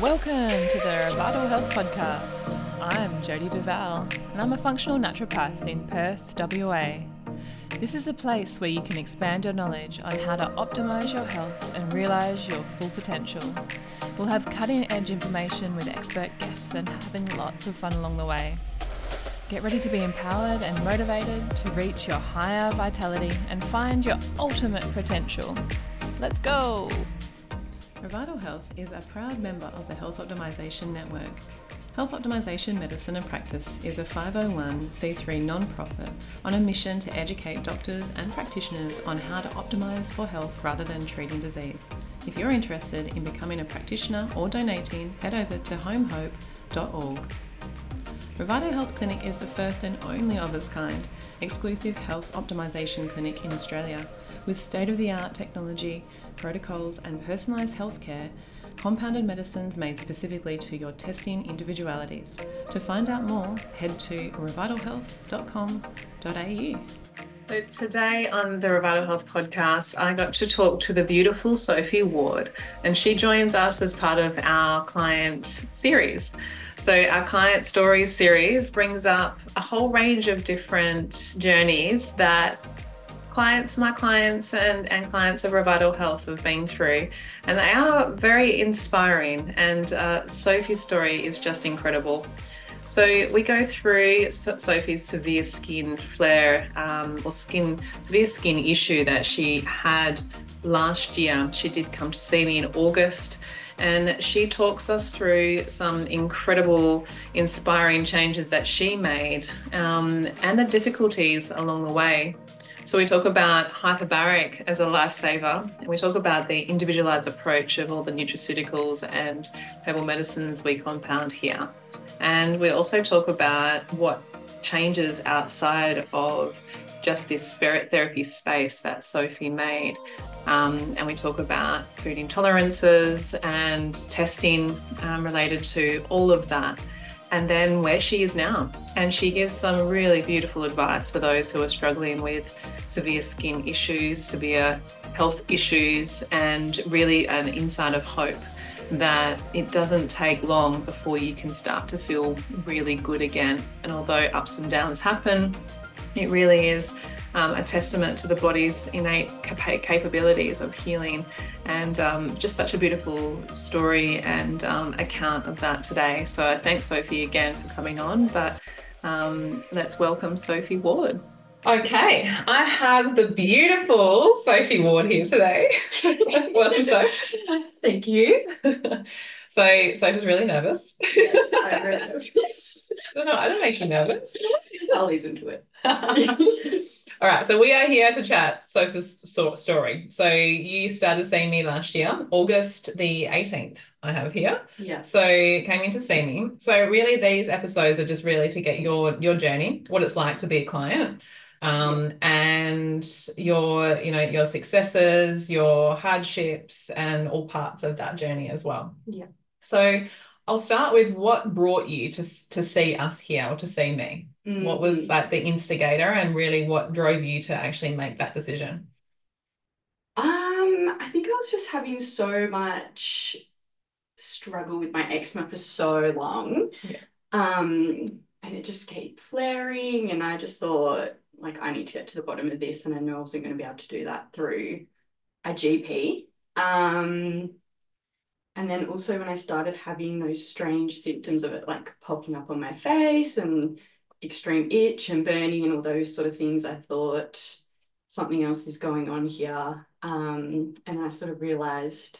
Welcome to the Vital Health Podcast. I'm Jodi Duval, and I'm a functional naturopath in Perth, WA. This is a place where you can expand your knowledge on how to optimize your health and realize your full potential. We'll have cutting edge information with expert guests and having lots of fun along the way. Get ready to be empowered and motivated to reach your higher vitality and find your ultimate potential. Let's go! Revital Health is a proud member of the Health Optimization Network. Health Optimization Medicine and Practice is a 501c3 non-profit on a mission to educate doctors and practitioners on how to optimize for health rather than treating disease. If you're interested in becoming a practitioner or donating, head over to homehope.org. Revital Health Clinic is the first and only of its kind exclusive health optimization clinic in Australia with state of the art technology, protocols, and personalised healthcare, compounded medicines made specifically to your testing individualities. To find out more, head to revitalhealth.com.au. So today on the Revital Health podcast, I got to talk to the beautiful Sophie Ward, and she joins us as part of our client series. So, our client stories series brings up a whole range of different journeys that clients, my clients, and, and clients of Revital Health have been through. And they are very inspiring. And uh, Sophie's story is just incredible. So we go through Sophie's severe skin flare um, or skin severe skin issue that she had last year. She did come to see me in August and she talks us through some incredible, inspiring changes that she made um, and the difficulties along the way. So we talk about hyperbaric as a lifesaver, and we talk about the individualized approach of all the nutraceuticals and herbal medicines we compound here. And we also talk about what changes outside of just this spirit therapy space that Sophie made. Um, and we talk about food intolerances and testing um, related to all of that and then where she is now. And she gives some really beautiful advice for those who are struggling with severe skin issues, severe health issues, and really an insight of hope that it doesn't take long before you can start to feel really good again. And although ups and downs happen, it really is um, a testament to the body's innate capabilities of healing. And um, just such a beautiful story and um, account of that today. So thanks, Sophie, again for coming on. But um, let's welcome Sophie Ward. Okay, I have the beautiful Sophie Ward here today. welcome, Sophie. Thank you. So Sophie's really nervous. Yes, I'm really nervous. no, no, I don't make you nervous. I'll ease into it. All right, so we are here to chat Sophie's story. So you started seeing me last year, August the 18th, I have here. Yeah. So came in to see me. So really these episodes are just really to get your your journey, what it's like to be a client um, and your you know your successes your hardships and all parts of that journey as well yeah so i'll start with what brought you to to see us here or to see me mm-hmm. what was mm. like the instigator and really what drove you to actually make that decision um i think i was just having so much struggle with my eczema for so long yeah. um and it just kept flaring and i just thought like I need to get to the bottom of this and I know I wasn't going to be able to do that through a GP. Um, and then also when I started having those strange symptoms of it like popping up on my face and extreme itch and burning and all those sort of things, I thought something else is going on here. Um, and I sort of realized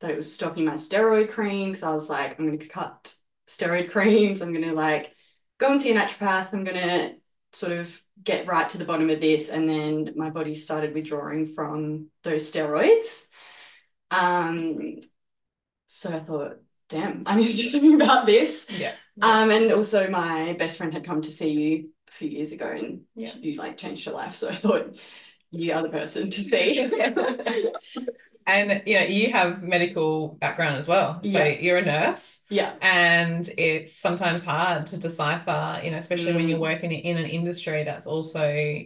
that it was stopping my steroid creams. I was like, I'm going to cut steroid creams. I'm going to like go and see a naturopath. I'm going to sort of get right to the bottom of this. And then my body started withdrawing from those steroids. Um, so I thought, damn, I need to do something about this. Yeah. Um, and also my best friend had come to see you a few years ago and yeah. you like changed her life. So I thought you are the person to see. and you know, you have medical background as well. So Yeah. you're a nurse. Yeah. And it's sometimes hard to decipher, you know, especially when you're Mm. working in an industry that's also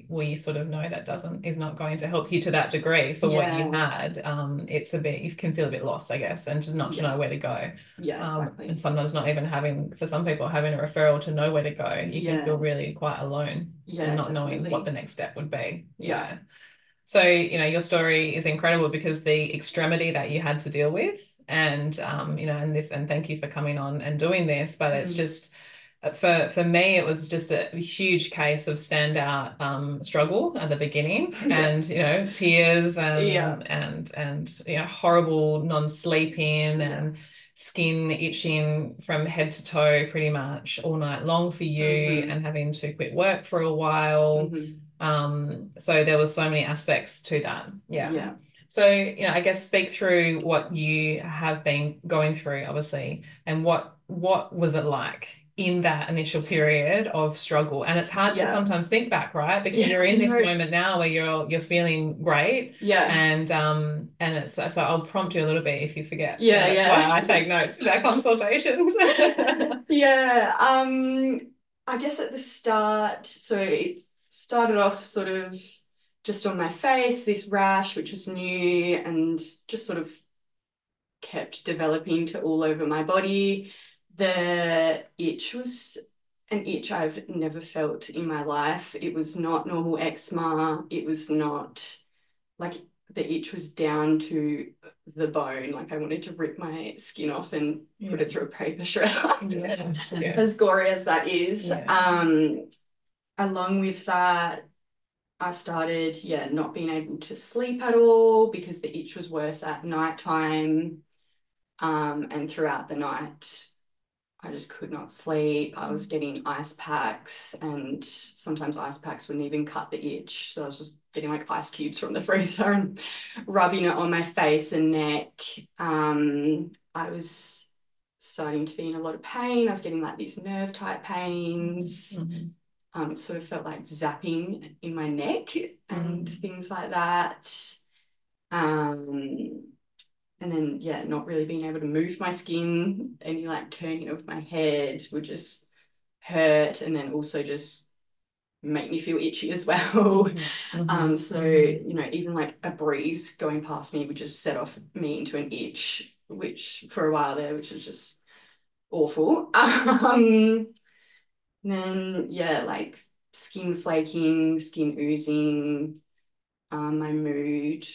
where you sort of know that doesn't is not going to help you to that degree for what you had. Um, it's a bit you can feel a bit lost, I guess, and just not to Yeah. know where to go. Yeah, Um, exactly. and sometimes not even having for some people having a referral to know where to go, you Yeah. can feel really quite alone Yeah, and not knowing what the next step would be. Yeah. So, you know, your story is incredible because the extremity that you had to deal with, and um, you know, and this, and thank you for coming on and doing this, but it's Mm. just uh, for for me, it was just a huge case of standout um, struggle at the beginning, and you know, tears and Yeah. and and you know, horrible non-sleeping Yeah. and skin itching from head to toe pretty much all night long for you, Mhm. and having to quit work for a while. Mhm. Um, so there was so many aspects to that. Yeah. Yeah. So, you know, I guess speak through what you have been going through, obviously, and what what was it like in that initial period of struggle? And it's hard to sometimes think back, right? Because Yeah, you're in this no. moment now where you're you're feeling great. Yeah. And um and it's so I'll prompt you a little bit if you forget. Yeah, That's yeah. why I take notes in our consultations. Yeah, um, I guess at the start, so it started off sort of just on my face, this rash, which was new, and just sort of kept developing to all over my body. The itch was an itch I've never felt in my life. It was not normal eczema. It was not like the itch was down to the bone. Like I wanted to rip my skin off and put it through a paper shredder. Yeah. Yeah. as gory as that is. Yeah. Um, along with that, I started, yeah, not being able to sleep at all because the itch was worse at nighttime. Um, and throughout the night, I just could not sleep. I was getting ice packs, and sometimes ice packs wouldn't even cut the itch. So I was just getting like ice cubes from the freezer and rubbing it on my face and neck. Um, I was starting to be in a lot of pain. I was getting like these nerve type pains. Mhm. Um, it sort of felt like zapping in my neck and Mm. things like that. Um, and then yeah, not really being able to move my skin, any like turning of my head would just hurt, and then also just make me feel itchy as well. Mhm. Um, so Mhm. you know, even like a breeze going past me would just set off me into an itch, which for a while there, which was just awful. Um, then yeah, like skin flaking, skin oozing. Um, my mood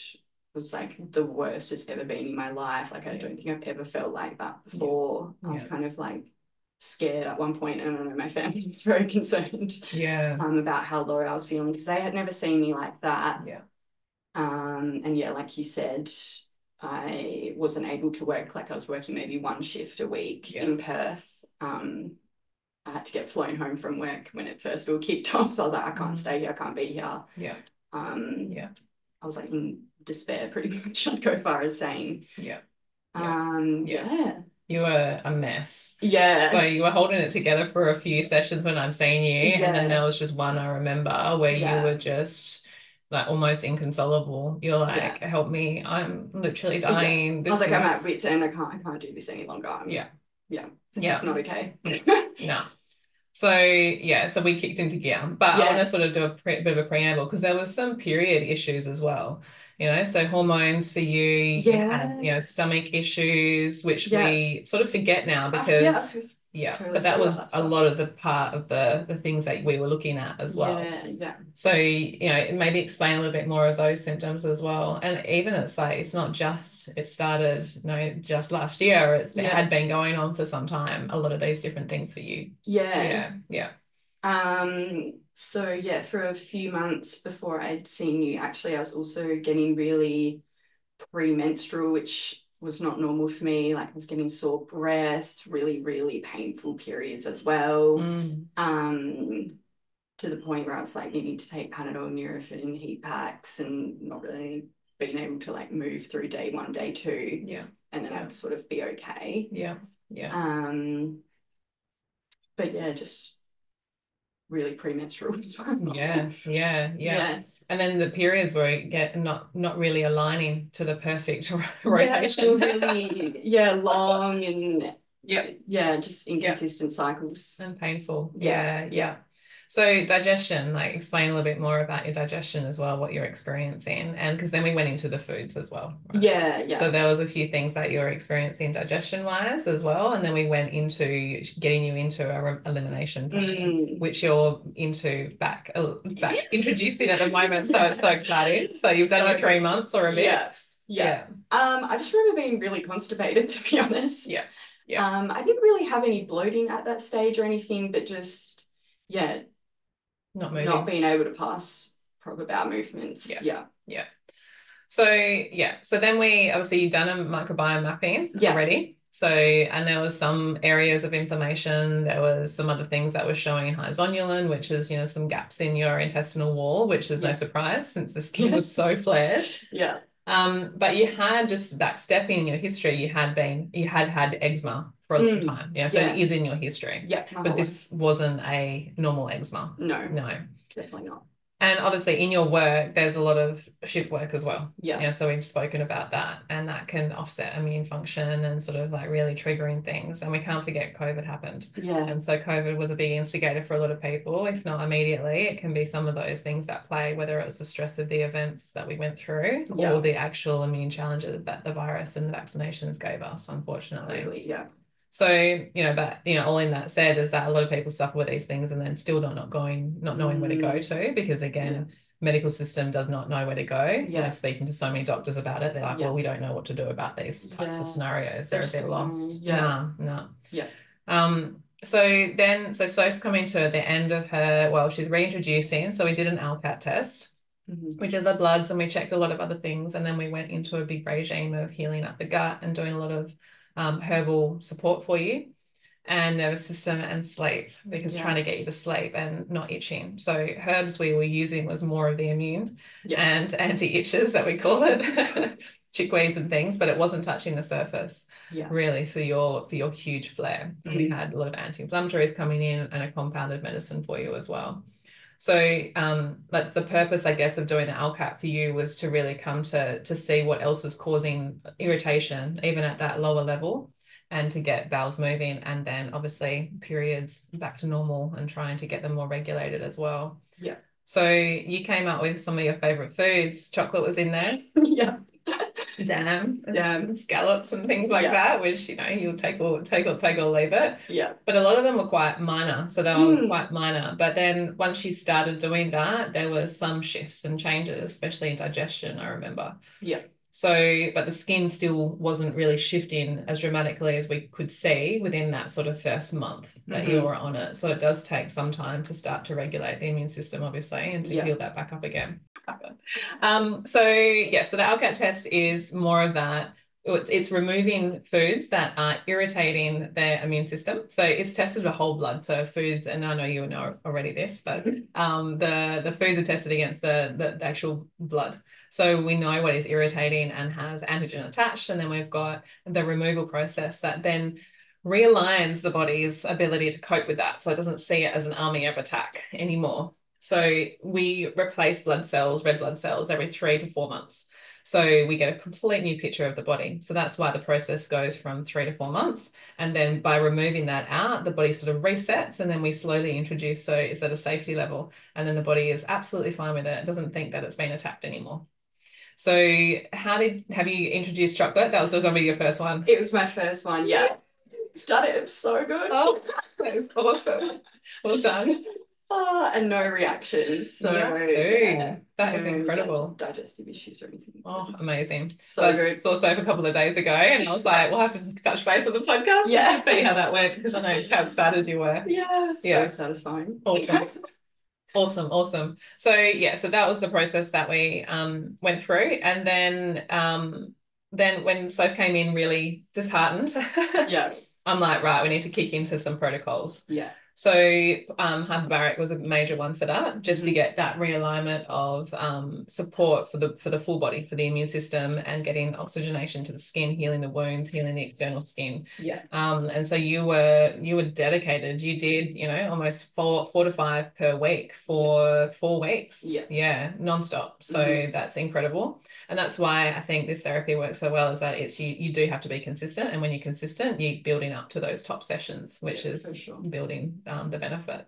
was like the worst it's ever been in my life. Like I Yeah. don't think I've ever felt like that before. I was Yeah. kind of like scared at one point, and I know my family was very concerned Yeah. um, about how low I was feeling because they had never seen me like that. Yeah. Um, and yeah, like you said, I wasn't able to work like I was working maybe one shift a week Yeah. in Perth. Um, I had to get flown home from work when it first all kicked off. So I was like, I can't Mhm. stay here, I can't be here. Yeah. Um, Yeah. I was like in despair pretty much. I'd go far as saying. Yeah. Um, Yeah. yeah. You were a mess. Yeah. So you were holding it together for a few sessions when I'd seen you, and then there was just one I remember where Yeah. you were just like almost inconsolable. You're like, Yeah. help me, I'm literally Yeah. dying. I was like, I'm at is wits end. I can't, I can't do this any longer. I'm- Yeah. Yeah. It's Yeah. just not okay. no. So yeah, so we kicked into gear, but I want to sort of do a pre bit of a preamble because there was some period issues as well. You know, so hormones for you, you had, you know, stomach issues, which Yeah. we sort of forget now because yeah, Yeah, Totally but that was that a lot of the part of the the things that we were looking at as well. Yeah, yeah. So, you know, maybe explain a little bit more of those symptoms as well. And even it's like it's not just it started, you know, just last year. It's it had been going on for some time, a lot of these different things for you. Yeah. Yeah, yeah. Um, so yeah, for a few months before I'd seen you, actually, I was also getting really premenstrual, which was not normal for me. Like I was getting sore breasts, really, really painful periods as well. Mm, Um, to the point where I was like needing to take Panadol, Nurofen, heat packs, and not really being able to like move through day one, day two, yeah, and then Yeah. I'd sort of be okay. yeah, yeah. Um, but yeah, just really premenstrual as well. Yeah, yeah, yeah. And then the periods were get not not really aligning to the perfect rotation. Yeah, really, yeah, long and yeah, yeah, just inconsistent cycles. and painful. Yeah, yeah, yeah. So digestion, like explain a little bit more about your digestion as well, what you're experiencing, and because then we went into the foods as well. right? Yeah, yeah. So there was a few things that you were experiencing digestion wise as well, and then we went into getting you into a elimination Mm. which you're into back uh, back introducing at the moment. So it's so exciting. So you've done your So three months or a bit. Yeah, yeah. Um, I just remember being really constipated, to be honest. Yeah, yeah. Um, I didn't really have any bloating at that stage or anything, but just yeah, Not moving. not being able to pass proper bowel movements. Yeah. Yeah. Yeah. So yeah, so then we obviously you've done a microbiome mapping Yeah. already. So and there was some areas of inflammation. There was some other things that were showing high zonulin, which is you know some gaps in your intestinal wall, which is no surprise since the skin was so flared. Yeah. Um, but you had just that step in your history. You had been you had had eczema for a long Mm, time. Yeah, so yeah. it is in your history. Yeah. But this wasn't a normal eczema. no, No. definitely not. And obviously, in your work, there's a lot of shift work as well. Yeah. Yeah, so we've spoken about that, and that can offset immune function and sort of like really triggering things. And we can't forget COVID happened. Yeah. And so COVID was a big instigator for a lot of people, if not immediately. It can be some of those things that play, whether it was the stress of the events that we went through Yeah. or the actual immune challenges that the virus and the vaccinations gave us, unfortunately. Totally. Yeah. So, you know, but you know, all in that said is that a lot of people suffer with these things and then still not not going, not knowing where to go to because again, medical system does not know where to go. Yeah. speaking to so many doctors about it, they're like, Yeah. well, we don't know what to do about these types Yeah. of scenarios. They're a bit lost. unknown. Yeah. No, no. Yeah. Um, so then so Soph's coming to the end of her, well, she's reintroducing. So we did an ALCAT test Mhm. we did the bloods and we checked a lot of other things and then we went into a big regime of healing up the gut and doing a lot of um, herbal support for you. And nervous system and sleep because Yeah. trying to get you to sleep and not itching. So herbs we were using was more of the immune Yeah. and anti-itches that we call it. Chickweeds and things but it wasn't touching the surface Yeah. really for your for your huge flare. And we had a lot of anti-inflammatories coming in and a compounded medicine for you as well so um like the purpose I guess of doing the ALCAT for you was to really come to to see what else is causing irritation even at that lower level and to get bowels moving and then obviously periods back to normal and trying to get them more regulated as well Yeah. so you came up with some of your favorite foods chocolate was in there Yeah. Damn, Jam. scallops and things like Yeah. that, which you know you'll take or take or take or leave it. Yeah. But a lot of them were quite minor, so they were Mm. quite minor. But then once you started doing that, there were some shifts and changes, especially in digestion. I remember. Yeah. So, but the skin still wasn't really shifting as dramatically as we could see within that sort of first month that you Mhm. were on it. So it does take some time to start to regulate the immune system, obviously, and to Yeah. heal that back up again. Um, so yeah, so the ALCAT test is more of that. It's, it's removing foods that are irritating their immune system. So it's tested the whole blood. So foods, and I know you know already this, but um, the the foods are tested against the, the the actual blood. So we know what is irritating and has antigen attached, and then we've got the removal process that then realigns the body's ability to cope with that. So it doesn't see it as an army of attack anymore. So we replace blood cells, red blood cells, every three to four months. So we get a complete new picture of the body. So that's why the process goes from three to four months. And then by removing that out, the body sort of resets and then we slowly introduce. So it's at a safety level. And then the body is absolutely fine with it. It doesn't think that it's been attacked anymore. So how did have you introduced chocolate? That was still gonna be your first one. It was my first one. Yeah. Done it. It was so good. Oh, that is awesome. Well done. Ah, and no reactions. So Yahoo. yeah, That is no incredible. Digestive issues or anything. Oh, amazing. so So I good. saw Soph a couple of days ago and I was like, we'll have to touch base with the podcast. Yeah. See how that went because I know how excited you were. Yeah, so Yeah. satisfying. Awesome. Awesome, awesome. So yeah, so that was the process that we um went through. And then um then when Soph came in really disheartened, yes I'm like, right, we need to kick into some protocols. Yeah. So um, hyperbaric was a major one for that, just Mm-hmm. to get that realignment of um, support for the for the full body, for the immune system, and getting oxygenation to the skin, healing the wounds, healing the external skin. Yeah. Um, and so you were you were dedicated. You did, you know, almost four four to five per week for four weeks. Yeah. Yeah, nonstop. So Mhm. that's incredible. And that's why I think this therapy works so well, is that it's you you do have to be consistent. And when you're consistent, you're building up to those top sessions, which Yeah, is sure. building um, the benefit.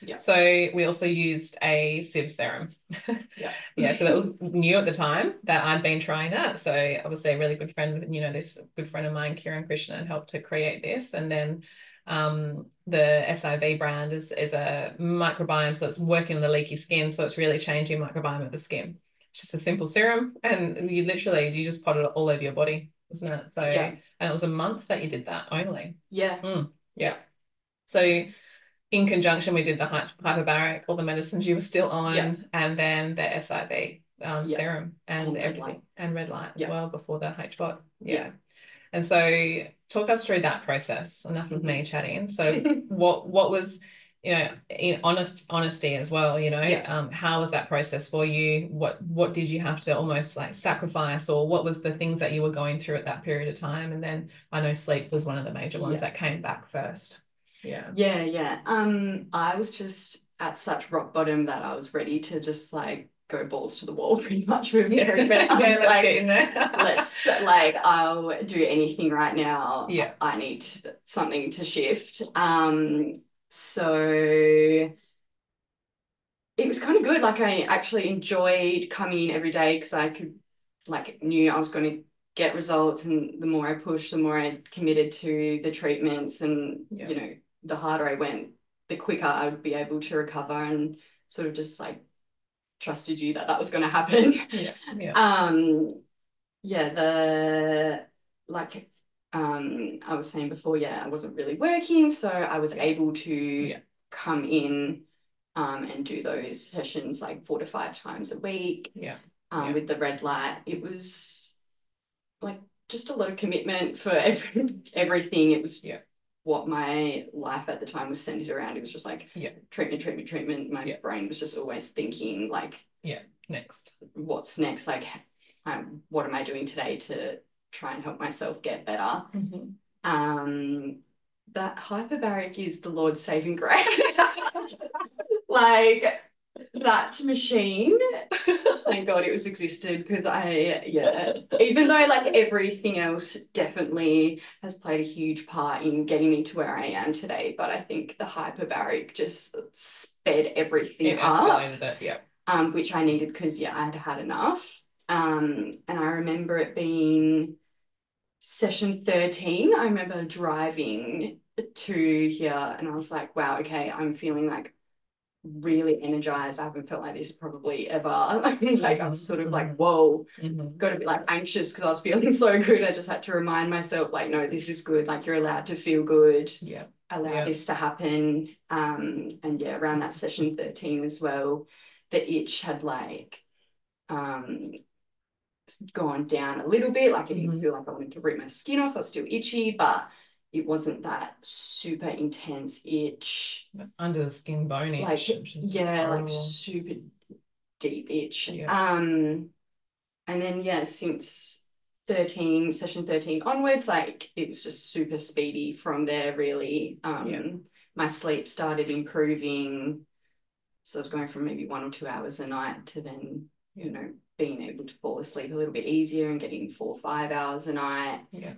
Yeah. So we also used a sieve serum. Yeah. yeah. So that was new at the time that I'd been trying that. So obviously a really good friend, you know, this good friend of mine, Kiran Krishnan, helped to create this. And then um, the SIV brand is is a microbiome, so it's working on the leaky skin. So it's really changing microbiome of the skin. It's just a simple serum, and you literally you just pot it all over your body, isn't it? So Yeah. and it was a month that you did that only. Yeah. Yeah. So in conjunction, we did the hy- hyperbaric, all the medicines you were still on, Yeah. and then the SIV um, Yeah. serum and, And red everything, light. and red light as Yeah. well before the HBOT. Yeah. Yeah. And so talk us through that process. Enough of Mm-hmm. me chatting. So what what was you know in honest honesty as well you know Yeah. um how was that process for you what what did you have to almost like sacrifice or what was the things that you were going through at that period of time and then i know sleep was one of the major ones Yeah. that came back first yeah Yeah, yeah. Um, I was just at such rock bottom that I was ready to just like go balls to the wall pretty much with. I yeah let's like, get in there let's like I'll do anything right now. Yeah. I need something to shift. Um, so it was kind of good. Like I actually enjoyed coming in every day because I could like knew I was going to get results and the more I pushed, the more I committed to the treatments and Yeah. you know, the harder I went, the quicker I would be able to recover and sort of just like trusted you that that was going to happen. yeah yeah Um, yeah, the like um I was saying before, yeah, I wasn't really working, so I was able to Yeah. come in um and do those sessions like four to five times a week. yeah Um, Yeah. with the red light, it was like just a lot of commitment for every everything. It was Yeah. What my life at the time was centered around. It was just like Yeah. treatment, treatment, treatment. My Yeah. brain was just always thinking like yeah, next what's next like um, what am i doing today to try and help myself get better um that hyperbaric is the lord's saving grace like that machine thank god it was existed because i yeah even though like everything else definitely has played a huge part in getting me to where i am today but i think the hyperbaric just sped everything it up it yeah um, which I needed because yeah, I had had enough. Um, and I remember it being session 13. I remember driving to here and I was like, wow, okay, I'm feeling like really energized. I haven't felt like this probably ever. like I was sort of like, whoa, Mhm. got to be like anxious because I was feeling so good. I just had to remind myself, like, no, this is good. Like you're allowed to feel good yeah allow Yeah. this to happen. Um, and yeah, around that session 13 as well, the itch had like um gone down a little bit. Like I didn't Mhm. feel like I wanted to rip my skin off. I was still itchy, but it wasn't that super intense itch. under the skin bone itch, Like yeah, like super deep itch. Yeah. Um, and then yeah, since 13, session 13 onwards, like it was just super speedy from there, really. Um, Yeah. my sleep started improving. So I was going from maybe one or two hours a night to then, you know, being able to fall asleep a little bit easier and getting four or five hours a night. yeah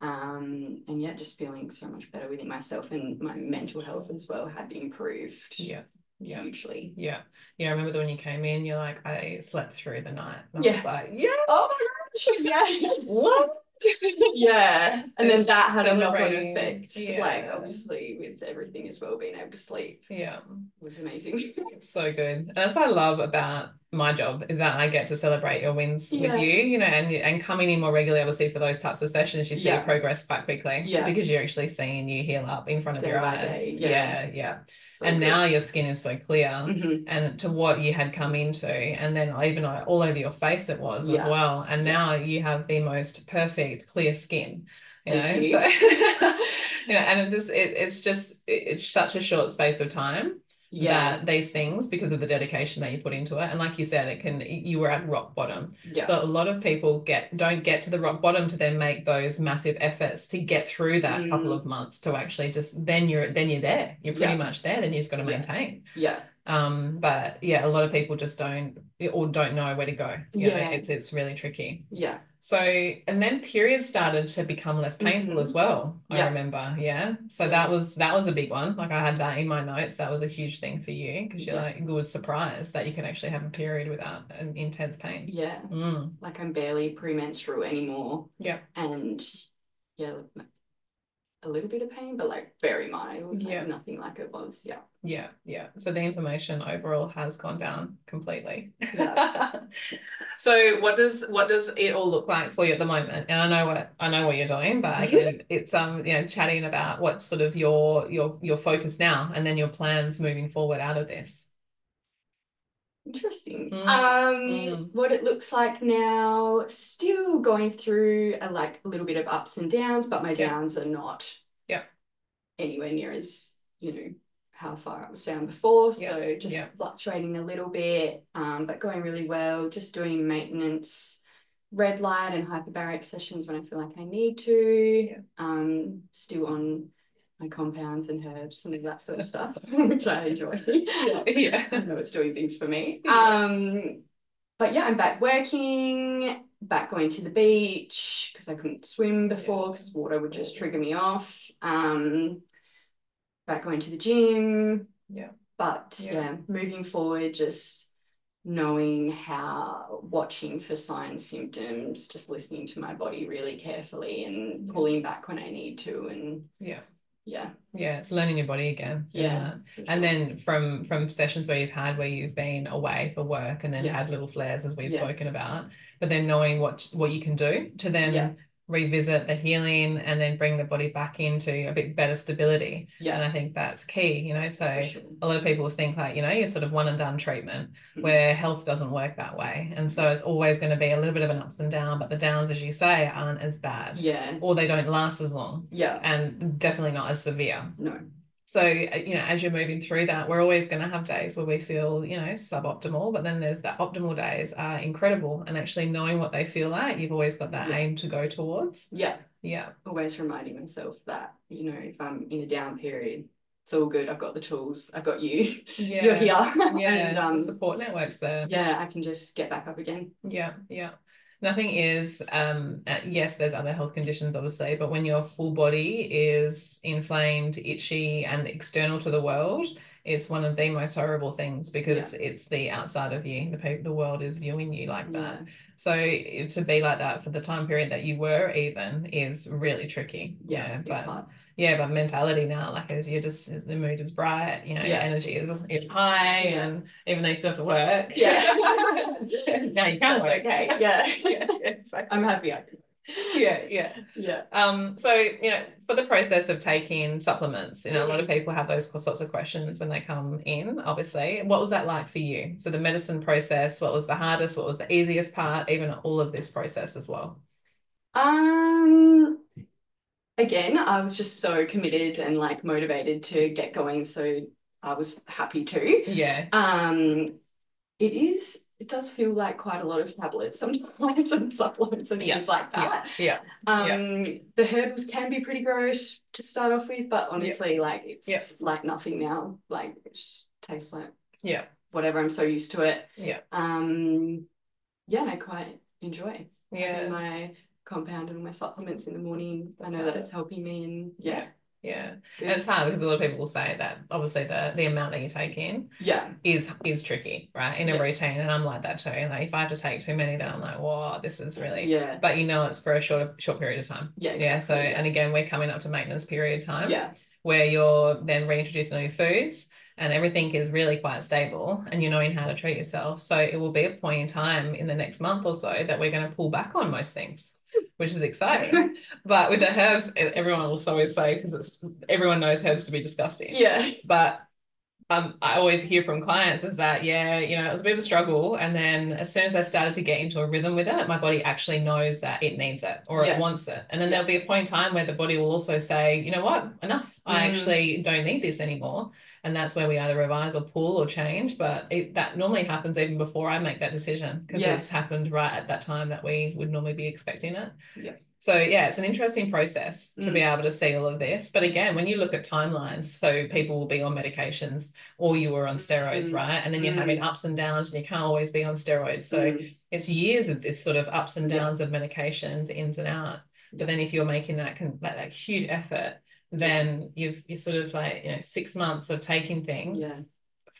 Um, and yeah, just feeling so much better within myself and my mental health as well had improved yeah yeah hugely. Yeah. Yeah. I remember when you came in, you're like, I slept through the night. And I Yeah. was like, yeah. Oh my gosh, yeah. What? yeah. And then that had a knock-on effect. Yeah. Like obviously with everything as well, being able to sleep Yeah. was amazing. So good. And that's what I love about my job is that I get to celebrate your wins Yeah. with you, you know, and and coming in more regularly, obviously, for those types of sessions, you see Yeah. progress quite quickly. Yeah. Because you're actually seeing you heal up in front of Day your eyes. Yeah. yeah. Yeah. So and good. now your skin is so clear. Mhm. and to what you had come into and then even all over your face it was as well and now you have the most perfect clear skin you know Thank so you know and it just it, it's just it- it's such a short space of time Yeah. that these things because of the dedication that you put into it and like you said it can you were at rock bottom Yeah. so a lot of people get don't get to the rock bottom to then make those massive efforts to get through that couple Mm. of months to actually just then you're then you're there you're pretty Yeah. much there then you just got to maintain Yeah. um but yeah a lot of people just don't or don't know where to go you know, Yeah. it's it's really tricky Yeah. So, and then periods started to become less painful Mhm. as well. I Yeah. remember, yeah. So that was that was a big one. Like I had that in my notes. That was a huge thing for you because you're Yeah. like you were surprised that you can actually have a period without an intense pain. Yeah. Mm, Like I'm barely premenstrual anymore. Yeah. And yeah, a little bit of pain, but like very mild. Like Yeah. nothing like it was. Yeah. yeah, yeah. So the inflammation overall has gone down completely. Yeah. So what does what does it all look like for you at the moment? And I know what I know what you're doing, but again, it's um you know chatting about what sort of your your your focus now, and then your plans moving forward out of this. Interesting. Mm, Um, mm. what it looks like now, still going through a like a little bit of ups and downs, but my Yeah. downs are not Yeah. anywhere near as, you know, how far I was down before. Yeah. So just Yeah. fluctuating a little bit, um, but going really well, just doing maintenance, red light and hyperbaric sessions when I feel like I need to. Um, still on my compounds and herbs and that sort of stuff, which I enjoy. Yeah, I know it's doing things for me. Yeah. Um, but yeah, I'm back working, back going to the beach because I couldn't swim before because water would just trigger me off. Um, back going to the gym. Yeah. But Yeah. yeah, moving forward, just knowing how, watching for signs, symptoms, just listening to my body really carefully and Yeah. pulling back when I need to. And yeah, yeah, yeah. It's learning your body again. Yeah. for And then from from sessions where you've had where you've been away for work and then Yeah. had little flares as we've Yeah. spoken about, but then knowing what what you can do to then. Revisit the healing and then bring the body back into a bit better stability. yeah And I think that's key, you know. So sure. a lot of people think like, you know, you're sort of one and done treatment Mhm. where health doesn't work that way. And so it's always going to be a little bit of an ups and down, but the downs, as you say, aren't as bad Yeah, or they don't last as long yeah, and definitely not as severe. no. So, uh, you know, as you're moving through that, we're always going to have days where we feel, you know, suboptimal, but then there's that optimal days are incredible. And actually knowing what they feel like, you've always got that Yeah. aim to go towards. Yeah, Yeah. always reminding myself that, you know, if I'm in a down period, it's all good. I've got the tools. I've got you. Yeah. You're here. Yeah. and the um, support networks there. yeah, I can just get back up again. Yeah, yeah. Nothing is, um, uh, yes, there's other health conditions, obviously, but when your full body is inflamed, itchy, and external to the world, it's one of the most horrible things because it's the outside of you. The people, the world is viewing you like that. Yeah, So to be like that for the time period that you were even is really tricky. yeah, it's but hard. Yeah, but mentality now, like as you're just as the mood is bright, you know, Yeah. energy is is high, Yeah. and even though you still have to work, Yeah. now you can That's work. okay. Yeah. yeah, exactly. I'm happy I can. Yeah, yeah. Yeah. Um, so you know, for the process of taking supplements, you know, a lot of people have those sorts of questions when they come in. Obviously, what was that like for you? So the medicine process, what was the hardest? What was the easiest part? Even all of this process as well. Um, again, I was just so committed and like motivated to get going, so I was happy to. Yeah, Um, it is, it does feel like quite a lot of tablets sometimes and supplements and Yeah, things like that. yeah, Um, the herbals can be pretty gross to start off with, but honestly, like it's like nothing now. Like it just tastes like yeah, whatever. I'm so used to it. yeah, Um, yeah, and I quite enjoy yeah. my compound and my supplements in the morning. I know that it's helping me, and yeah, Yeah, it's and it's hard because a lot of people will say that obviously the the amount that you take in Yeah, is is tricky, right? In a Yeah. routine, and I'm like that too. And like if I have to take too many, then I'm like, whoa, this is really. yeah, But you know, it's for a short short period of time. yeah, Yeah. So, exactly, and again, we're coming up to maintenance period time yeah, where you're then reintroducing new foods and everything is really quite stable and you're knowing how to treat yourself. So it will be a point in time in the next month or so that we're going to pull back on most things, which is exciting. but with the herbs, everyone will always say because everyone knows herbs to be disgusting. yeah, But um, I always hear from clients is that, yeah, you know, it was a bit of a struggle. And then as soon as I started to get into a rhythm with it, my body actually knows that it needs it or Yeah. it wants it. And then Yeah. there'll be a point in time where the body will also say, you know what, enough. I Mm. actually don't need this anymore. And that's where we either revise or pull or change. But it, that normally happens even before I make that decision because Yeah. it's happened right at that time that we would normally be expecting it. Yeah. So yeah, it's an interesting process to be Mm. able to see all of this. But again, when you look at timelines, so people will be on medications or you were on steroids, Mm. right? And then you're having ups and downs and you can't always be on steroids. So Mm. it's years of this sort of ups and Yeah. downs of medications, ins and out. But then if you're making that that, that huge effort, then you've you're sort of like, you know, six months of taking things Yeah.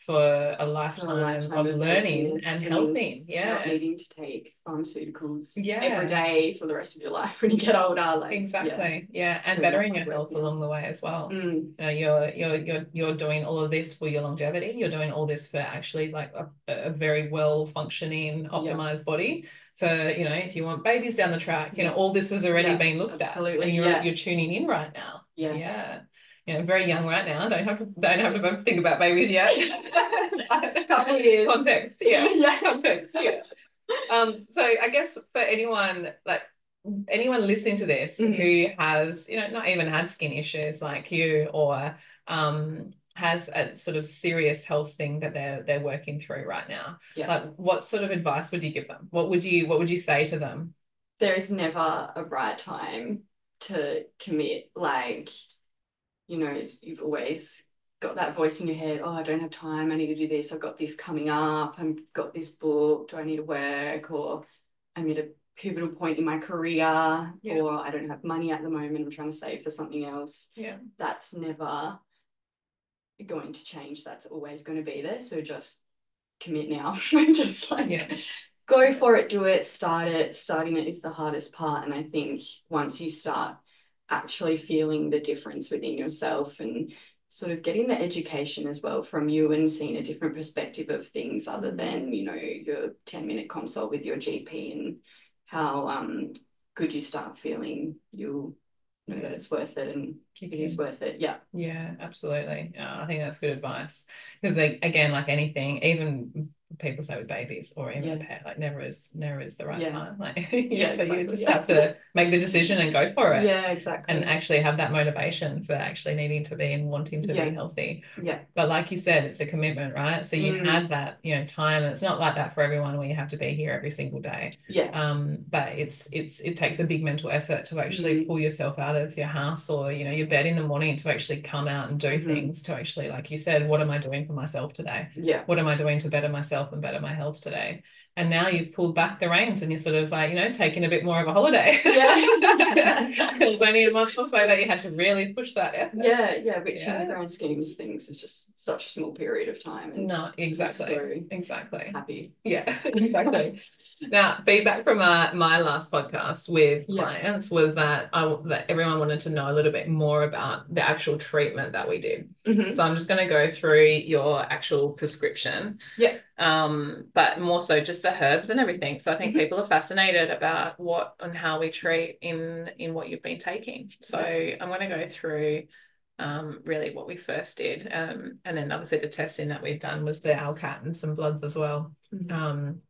for a lifetime, lifetime of of learning and healthy. Yeah. not needing to take pharmaceuticals Yeah. every day for the rest of your life when you get older. Like. Exactly. Yeah. And bettering your health now. along the way as well. Mm, you know you're you're you're you're doing all of this for your longevity you're doing all this for actually like a, a very well functioning optimized body for you know if you want babies down the track you know all this has already Yeah, been looked at absolutely, and you're yeah. you're tuning in right now yeah. yeah you know very young right now don't have to don't have to think about babies yet a Couple of years. context yeah Yeah. context yeah um so I guess for anyone like anyone listening to this Mhm. who has you know not even had skin issues like you or um has a sort of serious health thing that they're they're working through right now Yeah. like what sort of advice would you give them what would you what would you say to them There is never a right time to commit. Like, you know, you've always got that voice in your head, oh, I don't have time, I need to do this, I've got this coming up, I've got this book, do I need to work? Or I'm at a pivotal point in my career, Yeah. or I don't have money at the moment, I'm trying to save for something else. yeah That's never going to change. That's always going to be there. So just commit now. just like Yeah. Go for it, do it, start it. Starting it is the hardest part. And I think once you start actually feeling the difference within yourself and sort of getting the education as well from you and seeing a different perspective of things other than, you know, your 10 minute consult with your GP and how um good you start feeling, you'll know that it's worth it and Kick it is worth it. Yeah. Yeah, absolutely. Yeah, I think that's good advice. Because like, again, like anything, even people say with babies or even a pet, like never is never is the right Yeah. time. Like Yeah, so you just yeah. have to make the decision and go for it. Yeah, exactly. And actually have that motivation for actually needing to be and wanting to Yeah. be healthy. yeah. But like you said, it's a commitment, right? So you Mm. had that, you know, time, and it's not like that for everyone where you have to be here every single day. Yeah. Um, but it's it's it takes a big mental effort to actually Mm. pull yourself out of your house or you know your bed in the morning to actually come out and do Mhm. things to actually, like you said, what am I doing for myself today? Yeah. What am I doing to better myself and better my health today? And now you've pulled back the reins and you're sort of like, you know, taking a bit more of a holiday. Yeah. it was only a month or so that you had to really push that effort. Yeah, yeah, which in Yeah. the grand scheme of things is just such a small period of time and No, exactly. so Exactly. happy. Yeah, exactly. now, feedback from my, my last podcast with Yeah. clients was that I that everyone wanted to know a little bit more about the actual treatment that we did. Mhm. So I'm just going to go through your actual prescription. Yeah. Um, but more so just the herbs and everything. So I think Mhm. people are fascinated about what and how we treat in in what you've been taking. So I'm going to go through um really what we first did. Um, and then obviously the testing that we've done was the ALCAT and some bloods as well. Mhm. Um,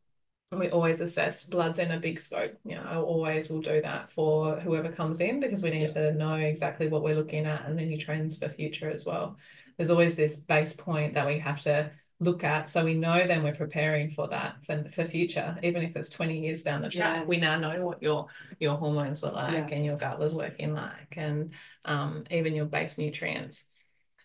and we always assess bloods in a big scope. You know, I always will do that for whoever comes in because we need to know exactly what we're looking at and any trends for future as well. There's always this base point that we have to look at so we know then we're preparing for that for, for future even if it's 20 years down the track Yeah. we now know what your your hormones were like Yeah. and your gut was working like and um, even your base nutrients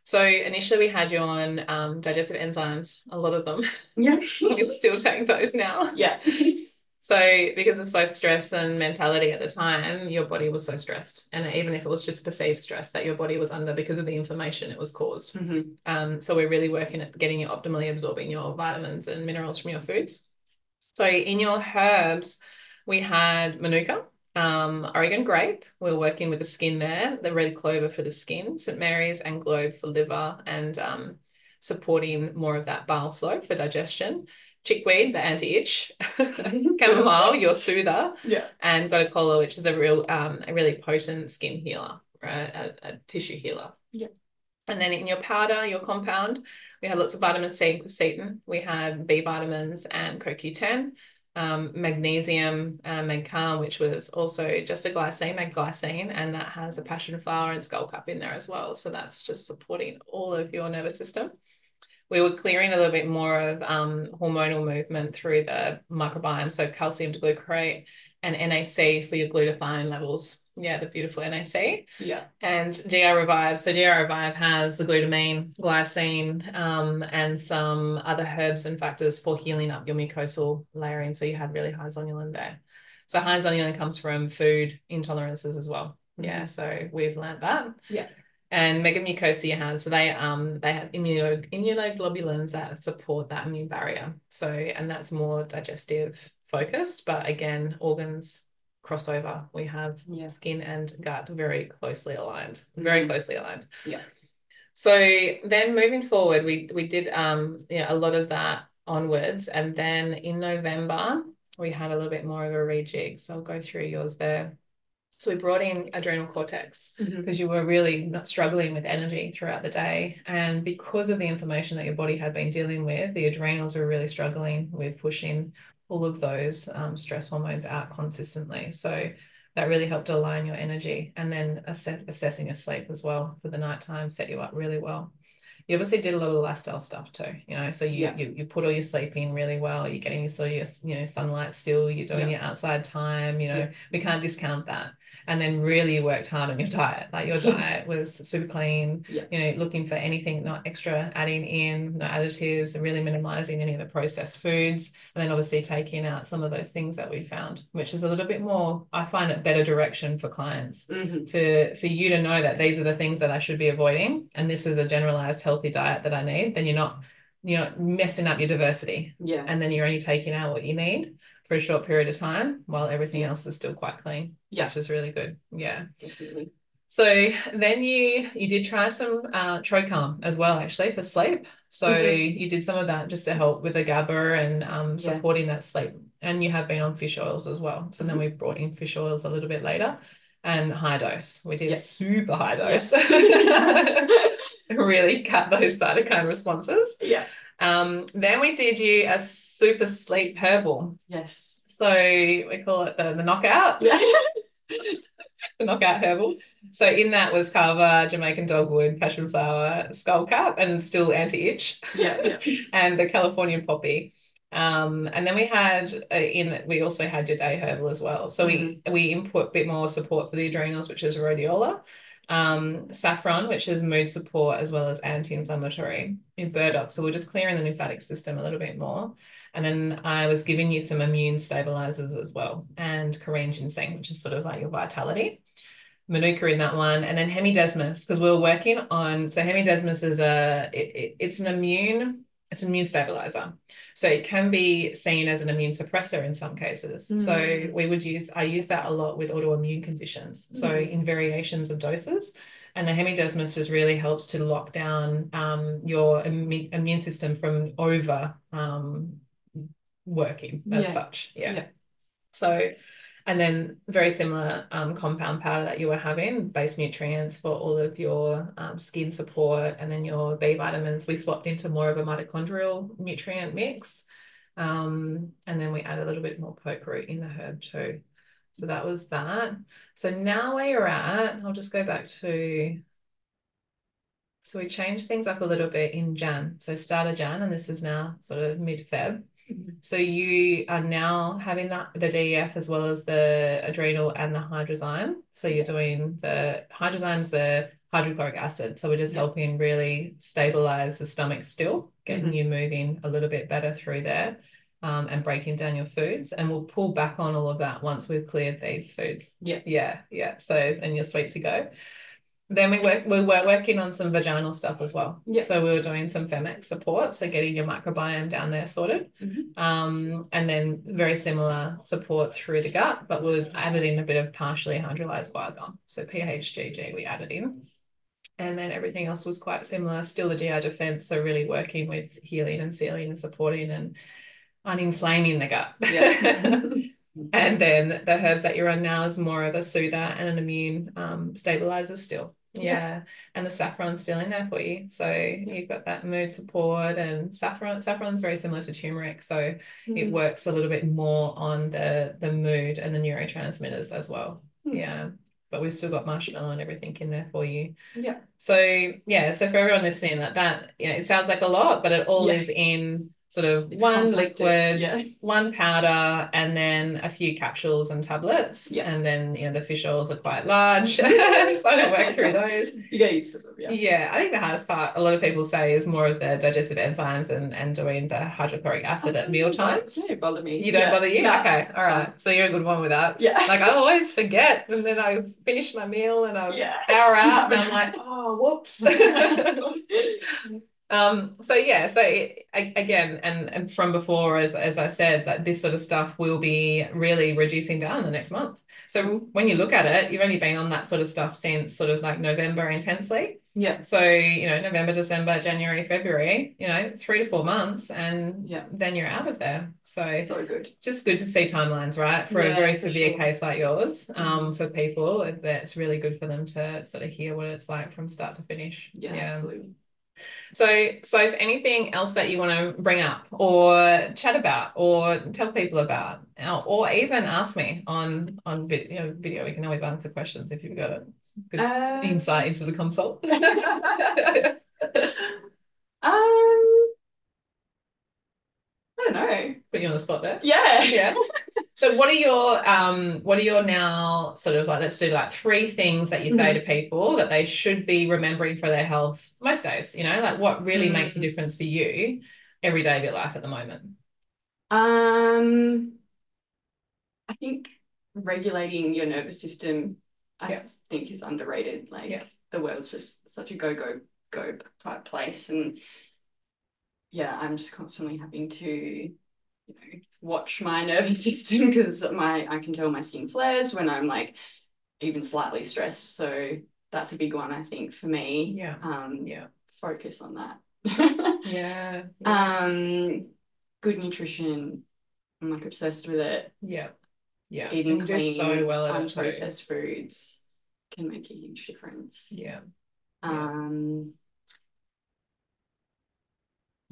so initially we had you on um, digestive enzymes a lot of them Yeah. you still take those now Yeah. so because of so stress and mentality at the time, your body was so stressed. And even if it was just perceived stress that your body was under because of the inflammation it was caused. Mhm. Um, so we're really working at getting you optimally absorbing your vitamins and minerals from your foods. So in your herbs, we had manuka, um, Oregon grape. We're working with the skin there, the red clover for the skin, St. Mary's and globe for liver and um, supporting more of that bile flow for digestion. Chickweed, the anti-itch, chamomile, your soother, Yeah. and gotu kola, which is a real, um, a really potent skin healer, right? A, a tissue healer. Yeah. And then in your powder, your compound, We had lots of vitamin C and quercetin. We had B vitamins and CoQ10, um, magnesium, uh, Med-Calm, which was also just a glycine, mag glycine, and that has a passion flower and skullcap in there as well. So that's just supporting all of your nervous system. We were clearing a little bit more of um, hormonal movement through the microbiome, so calcium D-glucarate and NAC for your glutathione levels yeah, the beautiful NAC. Yeah. And GI Revive. So GI Revive has the glutamine, glycine, um, and some other herbs and factors for healing up your mucosal layering. So you had really high zonulin there. So high zonulin comes from food intolerances as well. Mm-hmm. Yeah. So we've learned that. Yeah. And megamucosa had, so they um they have immuno, immunoglobulins that support that immune barrier. So and that's more digestive focused, but again, organs crossover. We have yeah. skin and gut very closely aligned, very mm-hmm. closely aligned. Yeah. So then moving forward, we we did um yeah a lot of that onwards, and then in November we had a little bit more of a rejig. So I'll go through yours there. So we brought in adrenal cortex because mm-hmm. you were really not struggling with energy throughout the day. And because of the inflammation that your body had been dealing with, the adrenals were really struggling with pushing all of those um, stress hormones out consistently. So that really helped align your energy and then ass- assessing your sleep as well for the nighttime set you up really well. You obviously did a lot of lifestyle stuff too, you know. So you yeah. you, you put all your sleep in really well. You're getting your sort of your you know sunlight still. You're doing yeah. your outside time. You know yeah. we can't discount that and then really worked hard on your diet. Like your diet was super clean, yeah. you know, looking for anything not extra adding in, no additives, and really minimizing any of the processed foods. And then obviously taking out some of those things that we found, which is a little bit more, I find it better direction for clients. Mm-hmm. For for you to know that these are the things that I should be avoiding, and this is a generalized healthy diet that I need, then you're not you're not messing up your diversity. Yeah. And then you're only taking out what you need for a short period of time while everything else is still quite clean. Yeah. Which is really good. Yeah. Definitely. So then you you did try some uh, Trocalm as well, actually, for sleep. So mm-hmm. you did some of that just to help with the GABA and um, supporting yeah. that sleep. And you have been on fish oils as well. So mm-hmm. then we brought in fish oils a little bit later and high dose. We did yep. super high dose. Yep. really cut those cytokine responses. Yeah. Um, then we did you a super sleep herbal. Yes. So we call it the, the knockout. Yeah. the knockout herbal. So in that was kava, Jamaican dogwood, passion flower, skullcap, and still anti-itch. Yeah, yeah. and the Californian poppy. Um, and then we had uh, in we also had your day herbal as well. So mm-hmm. we we input a bit more support for the adrenals, which is rhodiola um, saffron, which is mood support as well as anti-inflammatory in burdock. So we're just clearing the lymphatic system a little bit more. And then I was giving you some immune stabilizers as well, and Korean ginseng, which is sort of like your vitality. Manuka in that one, and then hemidesmus because we were working on. So hemidesmus is a it, it, it's an immune it's an immune stabilizer. So it can be seen as an immune suppressor in some cases. Mm. So we would use, I use that a lot with autoimmune conditions. So mm. in variations of doses. And the hemidesmus just really helps to lock down um, your Im- immune system from over um, working as yeah. such. Yeah. yeah. So and then very similar um, compound powder that you were having, base nutrients for all of your um, skin support, and then your B vitamins. We swapped into more of a mitochondrial nutrient mix. Um, and then we add a little bit more poke root in the herb too. So that was that. So now where you're at, I'll just go back to. So we changed things up a little bit in Jan. So start of Jan, and this is now sort of mid Feb. So you are now having that the DEF as well as the adrenal and the hydrozyme. So you're doing the hydrozyme's the hydrochloric acid. So we're just yeah. helping really stabilize the stomach still, getting mm-hmm. you moving a little bit better through there. Um, and breaking down your foods. And we'll pull back on all of that once we've cleared these foods. Yeah. Yeah. Yeah. So, and you're sweet to go. Then we work we were working on some vaginal stuff as well. Yeah. So we were doing some Femex support, so getting your microbiome down there sorted. Mm-hmm. Um, and then very similar support through the gut, but we added in a bit of partially hydrolyzed guar gum, So PHGG we added in. And then everything else was quite similar, still the GI defense. So really working with healing and sealing and supporting and uninflaming the gut. Yeah. and then the herb that you're on now is more of a soother and an immune um, stabilizer still. Yeah. Yeah. And the saffron's still in there for you. So you've got that mood support and saffron. Saffron's very similar to turmeric. So it Mm. works a little bit more on the the mood and the neurotransmitters as well. Hmm. Yeah. But we've still got marshmallow and everything in there for you. Yeah. So yeah, so for everyone listening, that that you know, it sounds like a lot, but it all Yeah. is in sort of It's one liquid, yeah. one powder, and then a few capsules and tablets. Yeah. And then you know the fish oils are quite large, so I don't work through those. You get used to them, yeah. Yeah, I think the hardest part, a lot of people say, is more of the digestive enzymes and, and doing the hydrochloric acid at oh, meal times. Don't bother me. You don't Yeah. bother you? Nah, okay, all right. fine. So you're a good one with that. Yeah. Like I always forget, and then I finish my meal and I Yeah. hour out, and I'm like, oh, whoops. Um, so yeah, so it, again, and and from before, as as I said, that this sort of stuff will be really reducing down the next month. So when you look at it, you've only been on that sort of stuff since sort of like November intensely. Yeah. So, you know, November, December, January, February, you know, three to four months, and Yeah. then you're out of there. So So good. just good to see timelines, right? For a very for severe sure. case like yours, um, Mhm. for people, that's really good for them to sort of hear what it's like from start to finish. Yeah, absolutely. So, so if anything else that you want to bring up or chat about or tell people about, or even ask me on on video, video, we can always answer questions if you've got a good Um, insight into the consult. Um, I don't know. Put you on the spot there. Yeah. Yeah. So what are your um what are your now sort of like let's do like three things that you say to people that they should be remembering for their health most days, you know, like what really makes a difference for you every day of your life at the moment? Um, I think regulating your nervous system, I Yeah. think is underrated. Like Yeah. the world's just such a go, go, go type place. And yeah, I'm just constantly having to, you know, watch my nervous system because my I can tell my skin flares when I'm like even slightly stressed. So that's a big one, I think, for me. Yeah. Um, Yeah. focus on that. Yeah. Um, good nutrition. I'm like obsessed with it. Yeah. Yeah. Eating And clean, so well it too. unprocessed foods can make a huge difference. Yeah. Um,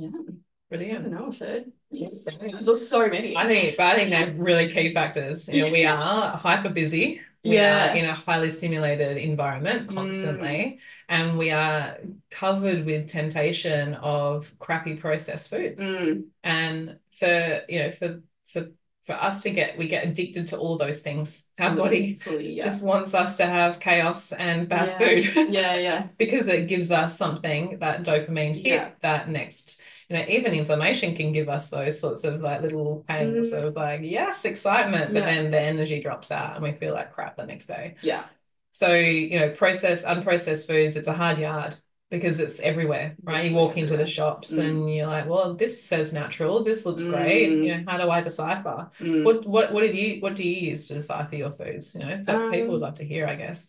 yeah, I don't Brilliant. know a third. Brilliant. There's so many. I think, but I think they're really key factors. You know, we are hyper busy. We Yeah. are in a highly stimulated environment constantly, and we are covered with temptation of crappy processed foods. Mm, And for you know, for for for us to get, we get addicted to all those things. Our body fully, yeah. just wants us to have chaos and bad Yeah. food. Yeah, yeah. because it gives us something that dopamine hit Yeah. that next you know even inflammation can give us those sorts of like little pangs Mm. of like yes excitement but Yeah. then the energy drops out and we feel like crap the next day Yeah. so you know processed unprocessed foods it's a hard yard because it's everywhere right you walk into the shops Mm. and you're like well this says natural this looks great Mm. you know how do I decipher Mm. what what what do you what do you use to decipher your foods you know so people would Um, love to hear I guess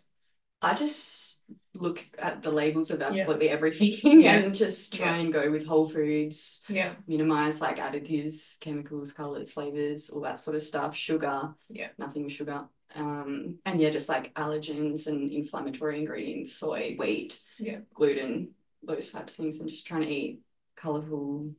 I just look at the labels of Yeah. absolutely everything Yeah. and just try and go with whole foods, yeah minimize like additives, chemicals, colors, flavors, all that sort of stuff, sugar, Yeah. nothing with sugar. Um, and yeah, just like allergens and inflammatory ingredients, soy, wheat, Yeah. gluten, those types of things, and just trying to eat colorful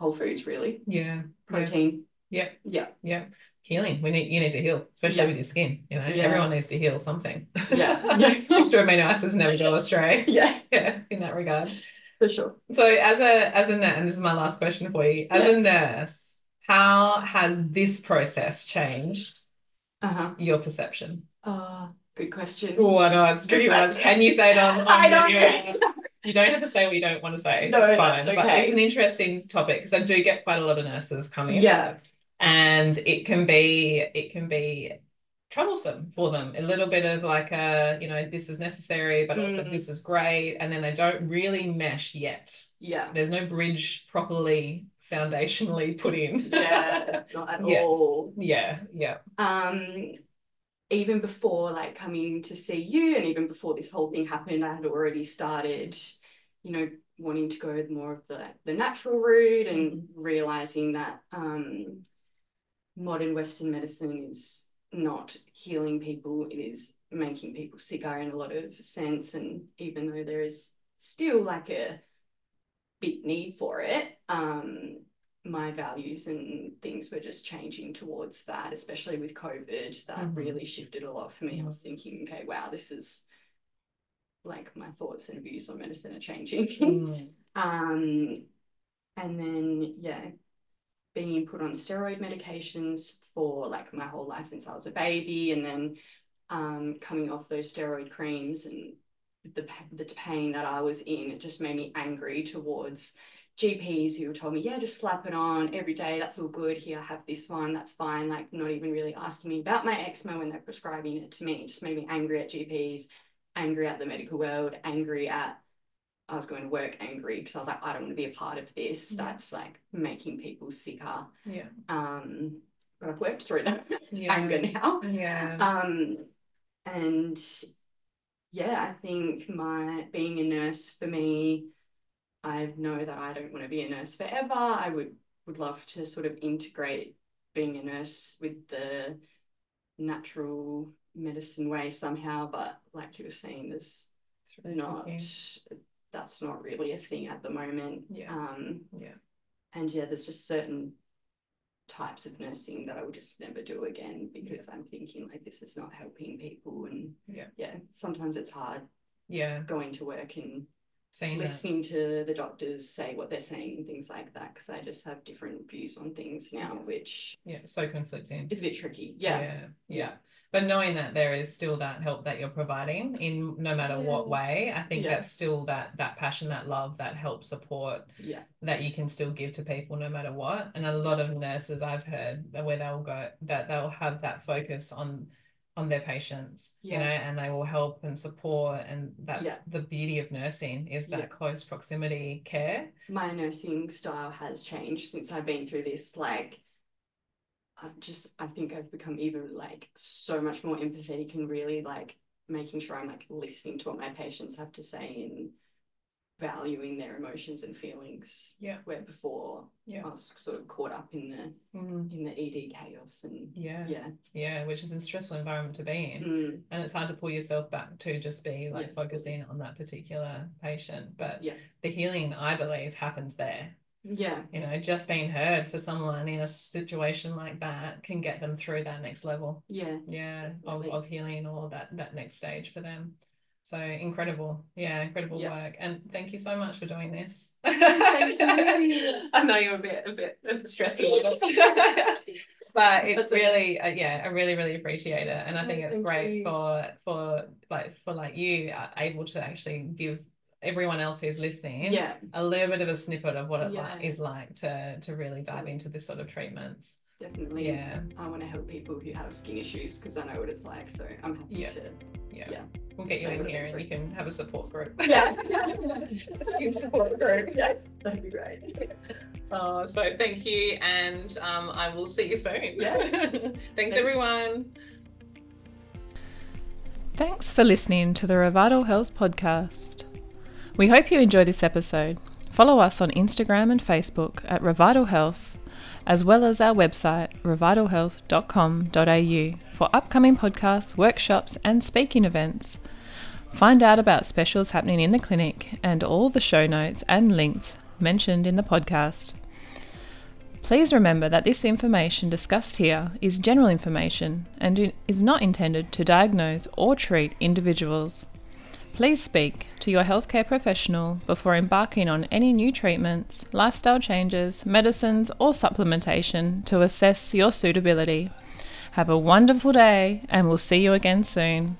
whole foods, really. yeah yeah Protein. Yeah. Yeah. Yeah. Healing. We need you need to heal, especially Yeah. with your skin. You know, Yeah. everyone needs to heal something. Yeah. Yeah. Extra amino acids never go astray. Yeah, Yeah, in that regard. for sure. So as a as a nurse, and this is my last question for you, as a nurse, how has this process changed Uh-huh. your perception? Uh, good question. Oh, I know it's tricky one. Can you say it on, on I know. You don't have to say what you don't want to say. No, it's fine. that's But okay. it's an interesting topic because I do get quite a lot of nurses coming. Yeah. And it can be it can be troublesome for them a little bit of like a you know this is necessary but also Mm. this is great and then they don't really mesh yet Yeah. there's no bridge properly foundationally put in Yeah, not at Yet. all. yeah yeah Um, even before like coming to see you, and even before this whole thing happened, I had already started, you know, wanting to go more of the the natural route and realizing that um, modern Western medicine is not healing people, it is making people sicker in a lot of sense. And even though there is still like a big need for it, um, my values and things were just changing towards that, especially with COVID. That Mhm. really shifted a lot for me. I was thinking, okay, wow, this is like my thoughts and views on medicine are changing. Mm. Um, and then yeah, being put on steroid medications for like my whole life since I was a baby, and then um, coming off those steroid creams and the the pain that I was in, it just made me angry towards GPs who told me, yeah, just slap it on every day. That's all good. Here, I have this one. That's fine. Like not even really asking me about my eczema when they're prescribing it to me. It just made me angry at GPs, angry at the medical world, angry at I was going to work angry because I was like, I don't want to be a part of this. Yeah. That's like making people sicker. Yeah. Um, but I've worked through that Yeah. anger now. Yeah. Um, and yeah, I think my being a nurse for me, I know that I don't want to be a nurse forever. I would would love to sort of integrate being a nurse with the natural medicine way somehow, but like you were saying, there's It's really not tricky. That's not really a thing at the moment. Yeah. Um, Yeah. and yeah, there's just certain types of nursing that I would just never do again because I'm thinking like this is not helping people and Yeah. yeah, sometimes it's hard Yeah. going to work and Seeing it. listening to the doctors say what they're saying and things like that because I just have different views on things now, Yeah. which Yeah. So conflicting. It's a bit tricky. Yeah. yeah yeah but knowing that there is still that help that you're providing in no matter what mm. way i think Yeah. that's still that that passion that love that help support Yeah. that you can still give to people no matter what and a lot of nurses i've heard where they'll go that they'll have that focus on on their patients you know and they will help and support and that's Yeah. the beauty of nursing is that Yeah. close proximity care my nursing style has changed since I've been through this. Like, I've just, I think I've become even like so much more empathetic and really like making sure I'm like listening to what my patients have to say and valuing their emotions and feelings. Yeah. Where before Yeah. I was sort of caught up in the Mhm. in the ED chaos and yeah yeah. yeah which is a stressful environment to be in Mm, and it's hard to pull yourself back to just be like Yeah. focusing on that particular patient but Yeah. the healing i believe happens there yeah. you know just being heard for someone in a situation like that can get them through that next level. Yeah. yeah of, of healing or that that next stage for them. So incredible. Yeah incredible Yeah. work. And thank you so much for doing this. I know you're a bit a bit stressed it. But it's That's really uh, yeah i really really appreciate it. And i Oh, think it's great you. for for like for like you uh, able to actually give everyone else who's listening Yeah. a little bit of a snippet of what it Yeah. like is like to to really dive into this sort of treatments Definitely. yeah I want to help people who have skin issues because I know what it's like. So I'm happy Yeah. to yeah, Yeah. we'll get you in here and you can have a support group Yeah. A skin support group Yeah, that'd be great. Oh, so thank you, and um, I will see you soon. Yeah. Thanks, Thanks. everyone. Thanks for listening to the Revital Health Podcast. We hope you enjoy this episode. Follow us on Instagram and Facebook at Revital Health, as well as our website, revitalhealth.com.au, for upcoming podcasts, workshops, and speaking events. Find out about specials happening in the clinic and all the show notes and links mentioned in the podcast. Please remember that this information discussed here is general information and is not intended to diagnose or treat individuals. Please speak to your healthcare professional before embarking on any new treatments, lifestyle changes, medicines, or supplementation to assess your suitability. Have a wonderful day, and we'll see you again soon.